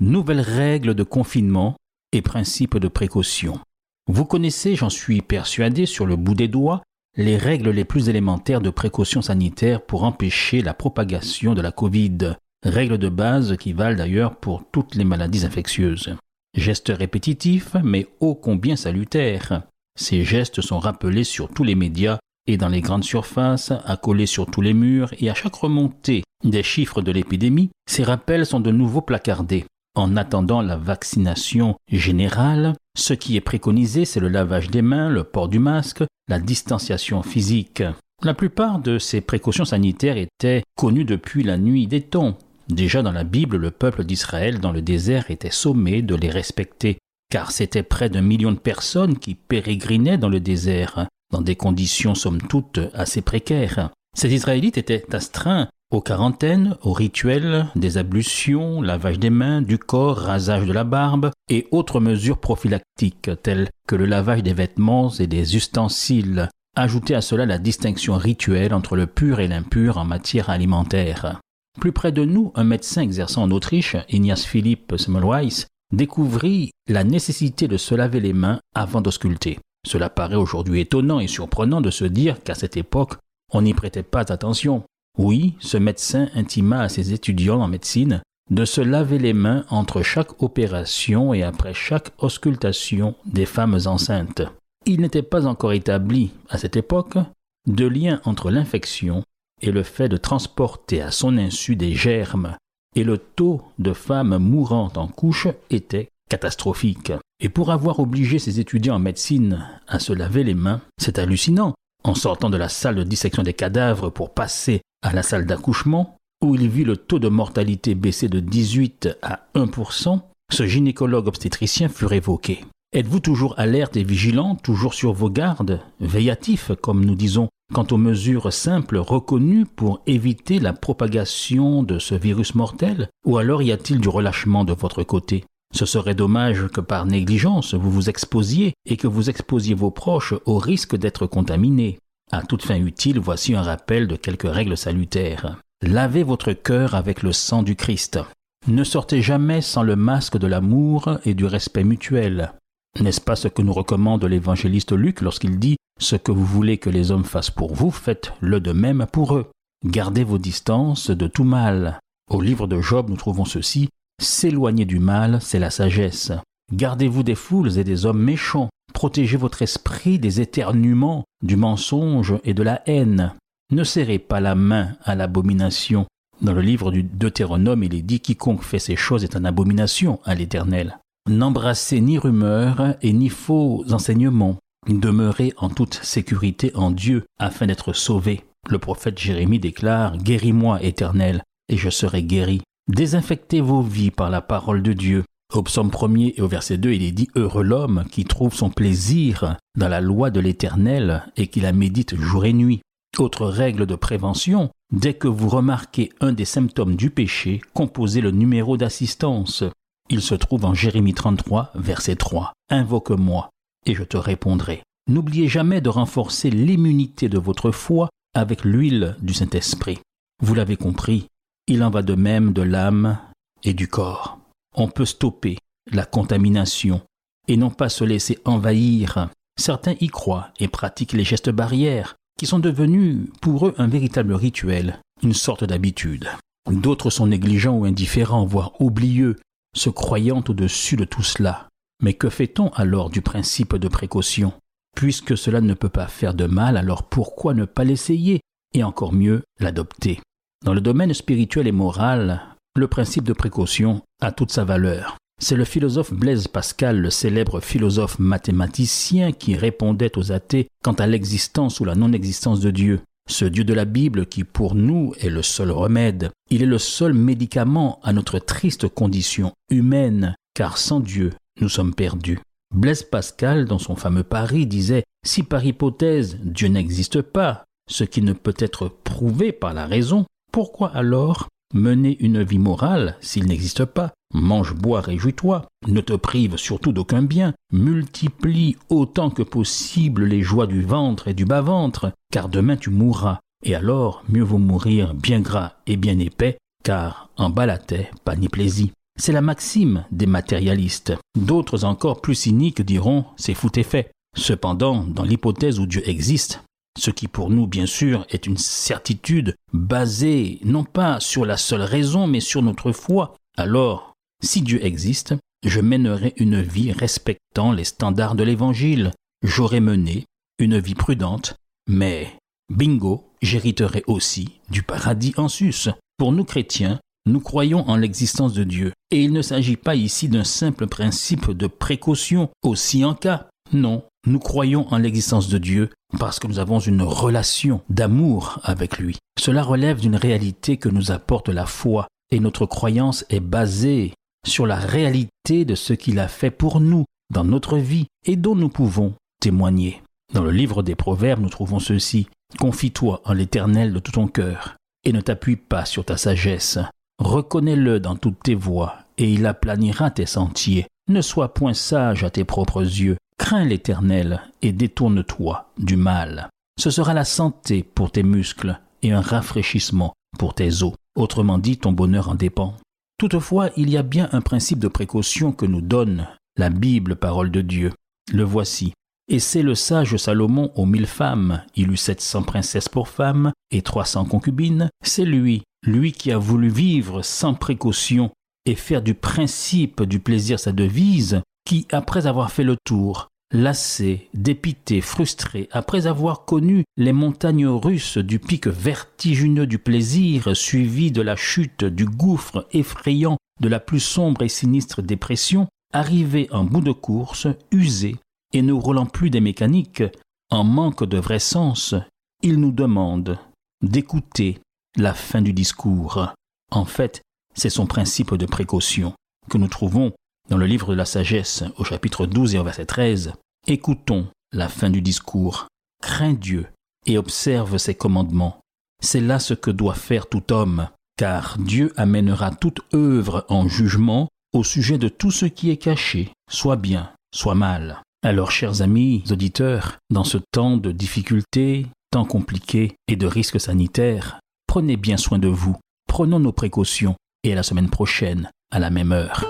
Nouvelles règles de confinement et principes de précaution. Vous connaissez, j'en suis persuadé, sur le bout des doigts, les règles les plus élémentaires de précaution sanitaire pour empêcher la propagation de la Covid. Règles de base qui valent d'ailleurs pour toutes les maladies infectieuses. Gestes répétitifs, mais ô combien salutaires. Ces gestes sont rappelés sur tous les médias et dans les grandes surfaces, accolés sur tous les murs, et à chaque remontée des chiffres de l'épidémie, ces rappels sont de nouveau placardés. En attendant la vaccination générale, ce qui est préconisé, c'est le lavage des mains, le port du masque, la distanciation physique. La plupart de ces précautions sanitaires étaient connues depuis la nuit des temps. Déjà dans la Bible, le peuple d'Israël dans le désert était sommé de les respecter, car c'était près d'un million de personnes qui pérégrinaient dans le désert, dans des conditions somme toute assez précaires. Ces Israélites étaient astreints aux quarantaines, aux rituels, des ablutions, lavage des mains, du corps, rasage de la barbe et autres mesures prophylactiques telles que le lavage des vêtements et des ustensiles. Ajoutez à cela la distinction rituelle entre le pur et l'impur en matière alimentaire. Plus près de nous, un médecin exerçant en Autriche, Ignace Philippe Semmelweis, découvrit la nécessité de se laver les mains avant d'ausculter. Cela paraît aujourd'hui étonnant et surprenant de se dire qu'à cette époque, on n'y prêtait pas attention. Oui, ce médecin intima à ses étudiants en médecine de se laver les mains entre chaque opération et après chaque auscultation des femmes enceintes. Il n'était pas encore établi, à cette époque, de lien entre l'infection et le fait de transporter à son insu des germes, et le taux de femmes mourantes en couche était catastrophique. Et pour avoir obligé ses étudiants en médecine à se laver les mains, c'est hallucinant. En sortant de la salle de dissection des cadavres pour passer à la salle d'accouchement, où il vit le taux de mortalité baisser de 18 à 1%, ce gynécologue obstétricien fut révoqué. Êtes-vous toujours alerte et vigilant, toujours sur vos gardes, veillatif, comme nous disons, quant aux mesures simples reconnues pour éviter la propagation de ce virus mortel Ou alors y a-t-il du relâchement de votre côté? Ce serait dommage que par négligence vous vous exposiez et que vous exposiez vos proches au risque d'être contaminés. À toute fin utile, voici un rappel de quelques règles salutaires. Lavez votre cœur avec le sang du Christ. Ne sortez jamais sans le masque de l'amour et du respect mutuel. N'est-ce pas ce que nous recommande l'évangéliste Luc lorsqu'il dit Ce que vous voulez que les hommes fassent pour vous, faites-le de même pour eux. Gardez vos distances de tout mal. Au livre de Job, nous trouvons ceci S'éloigner du mal, c'est la sagesse. Gardez-vous des foules et des hommes méchants. Protégez votre esprit des éternuements, du mensonge et de la haine. Ne serrez pas la main à l'abomination. Dans le livre du Deutéronome, il est dit Quiconque fait ces choses est une abomination à l'Éternel. N'embrassez ni rumeurs et ni faux enseignements. Demeurez en toute sécurité en Dieu afin d'être sauvés. Le prophète Jérémie déclare Guéris-moi, Éternel, et je serai guéri. Désinfectez vos vies par la parole de Dieu. Au psaume 1er et au verset 2, il est dit Heureux l'homme qui trouve son plaisir dans la loi de l'Éternel et qui la médite jour et nuit. Autre règle de prévention, dès que vous remarquez un des symptômes du péché, composez le numéro d'assistance. Il se trouve en Jérémie 33, verset 3. Invoque-moi, et je te répondrai. N'oubliez jamais de renforcer l'immunité de votre foi avec l'huile du Saint-Esprit. Vous l'avez compris, il en va de même de l'âme et du corps peut stopper la contamination et non pas se laisser envahir. Certains y croient et pratiquent les gestes barrières, qui sont devenus pour eux un véritable rituel, une sorte d'habitude. D'autres sont négligents ou indifférents, voire oublieux, se croyant au-dessus de tout cela. Mais que fait-on alors du principe de précaution? Puisque cela ne peut pas faire de mal, alors pourquoi ne pas l'essayer et encore mieux l'adopter? Dans le domaine spirituel et moral, le principe de précaution a toute sa valeur. C'est le philosophe Blaise Pascal, le célèbre philosophe mathématicien, qui répondait aux athées quant à l'existence ou la non-existence de Dieu. ce Dieu de la Bible qui pour nous est le seul remède, il est le seul médicament à notre triste condition humaine, car sans Dieu, nous sommes perdus. Blaise Pascal, dans son fameux Paris, disait Si par hypothèse Dieu n'existe pas, ce qui ne peut être prouvé par la raison, pourquoi alors mener une vie morale s'il n'existe pas Mange, bois, réjouis-toi, ne te prive surtout d'aucun bien, multiplie autant que possible les joies du ventre et du bas-ventre, car demain tu mourras, et alors mieux vaut mourir bien gras et bien épais, car en bas la terre, pas ni plaisir. C'est la maxime des matérialistes. D'autres encore plus cyniques diront c'est fout et fait. Cependant, dans l'hypothèse où Dieu existe, ce qui pour nous bien sûr est une certitude basée non pas sur la seule raison mais sur notre foi, alors si Dieu existe, je mènerai une vie respectant les standards de l'Évangile. J'aurai mené une vie prudente, mais bingo, j'hériterai aussi du paradis en sus. Pour nous chrétiens, nous croyons en l'existence de Dieu, et il ne s'agit pas ici d'un simple principe de précaution, aussi en cas. Non, nous croyons en l'existence de Dieu parce que nous avons une relation d'amour avec lui. Cela relève d'une réalité que nous apporte la foi, et notre croyance est basée sur la réalité de ce qu'il a fait pour nous dans notre vie et dont nous pouvons témoigner. Dans le livre des Proverbes, nous trouvons ceci. Confie-toi en l'Éternel de tout ton cœur, et ne t'appuie pas sur ta sagesse. Reconnais-le dans toutes tes voies, et il aplanira tes sentiers. Ne sois point sage à tes propres yeux. Crains l'Éternel, et détourne-toi du mal. Ce sera la santé pour tes muscles, et un rafraîchissement pour tes os. Autrement dit, ton bonheur en dépend. Toutefois, il y a bien un principe de précaution que nous donne la Bible, parole de Dieu. Le voici. Et c'est le sage Salomon aux mille femmes. Il eut sept cents princesses pour femmes et trois cents concubines. C'est lui, lui qui a voulu vivre sans précaution et faire du principe du plaisir sa devise, qui, après avoir fait le tour, lassé, dépité, frustré, après avoir connu les montagnes russes du pic vertigineux du plaisir, suivi de la chute du gouffre effrayant de la plus sombre et sinistre dépression, arrivé en bout de course, usé, et ne roulant plus des mécaniques, en manque de vrai sens, il nous demande d'écouter la fin du discours. En fait, c'est son principe de précaution que nous trouvons dans le livre de la sagesse, au chapitre 12 et au verset 13, écoutons la fin du discours. Crains Dieu et observe ses commandements. C'est là ce que doit faire tout homme, car Dieu amènera toute œuvre en jugement au sujet de tout ce qui est caché, soit bien, soit mal. Alors, chers amis auditeurs, dans ce temps de difficultés, temps compliqués et de risques sanitaires, prenez bien soin de vous, prenons nos précautions, et à la semaine prochaine, à la même heure.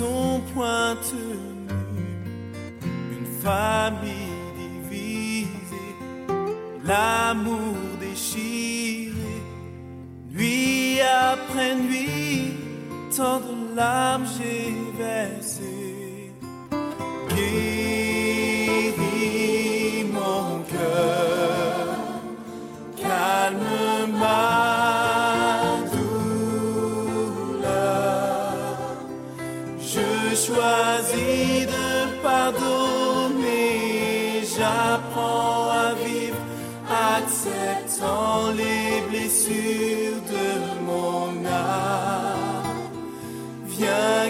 Tenues. Une famille divisée, l'amour déchiré, nuit après nuit, tant de larmes j'ai versé.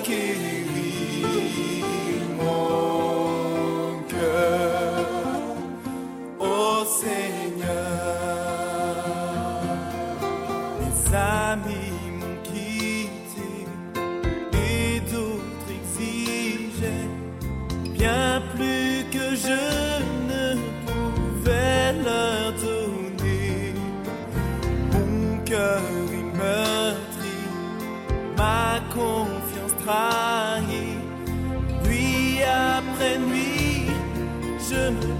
like it. Je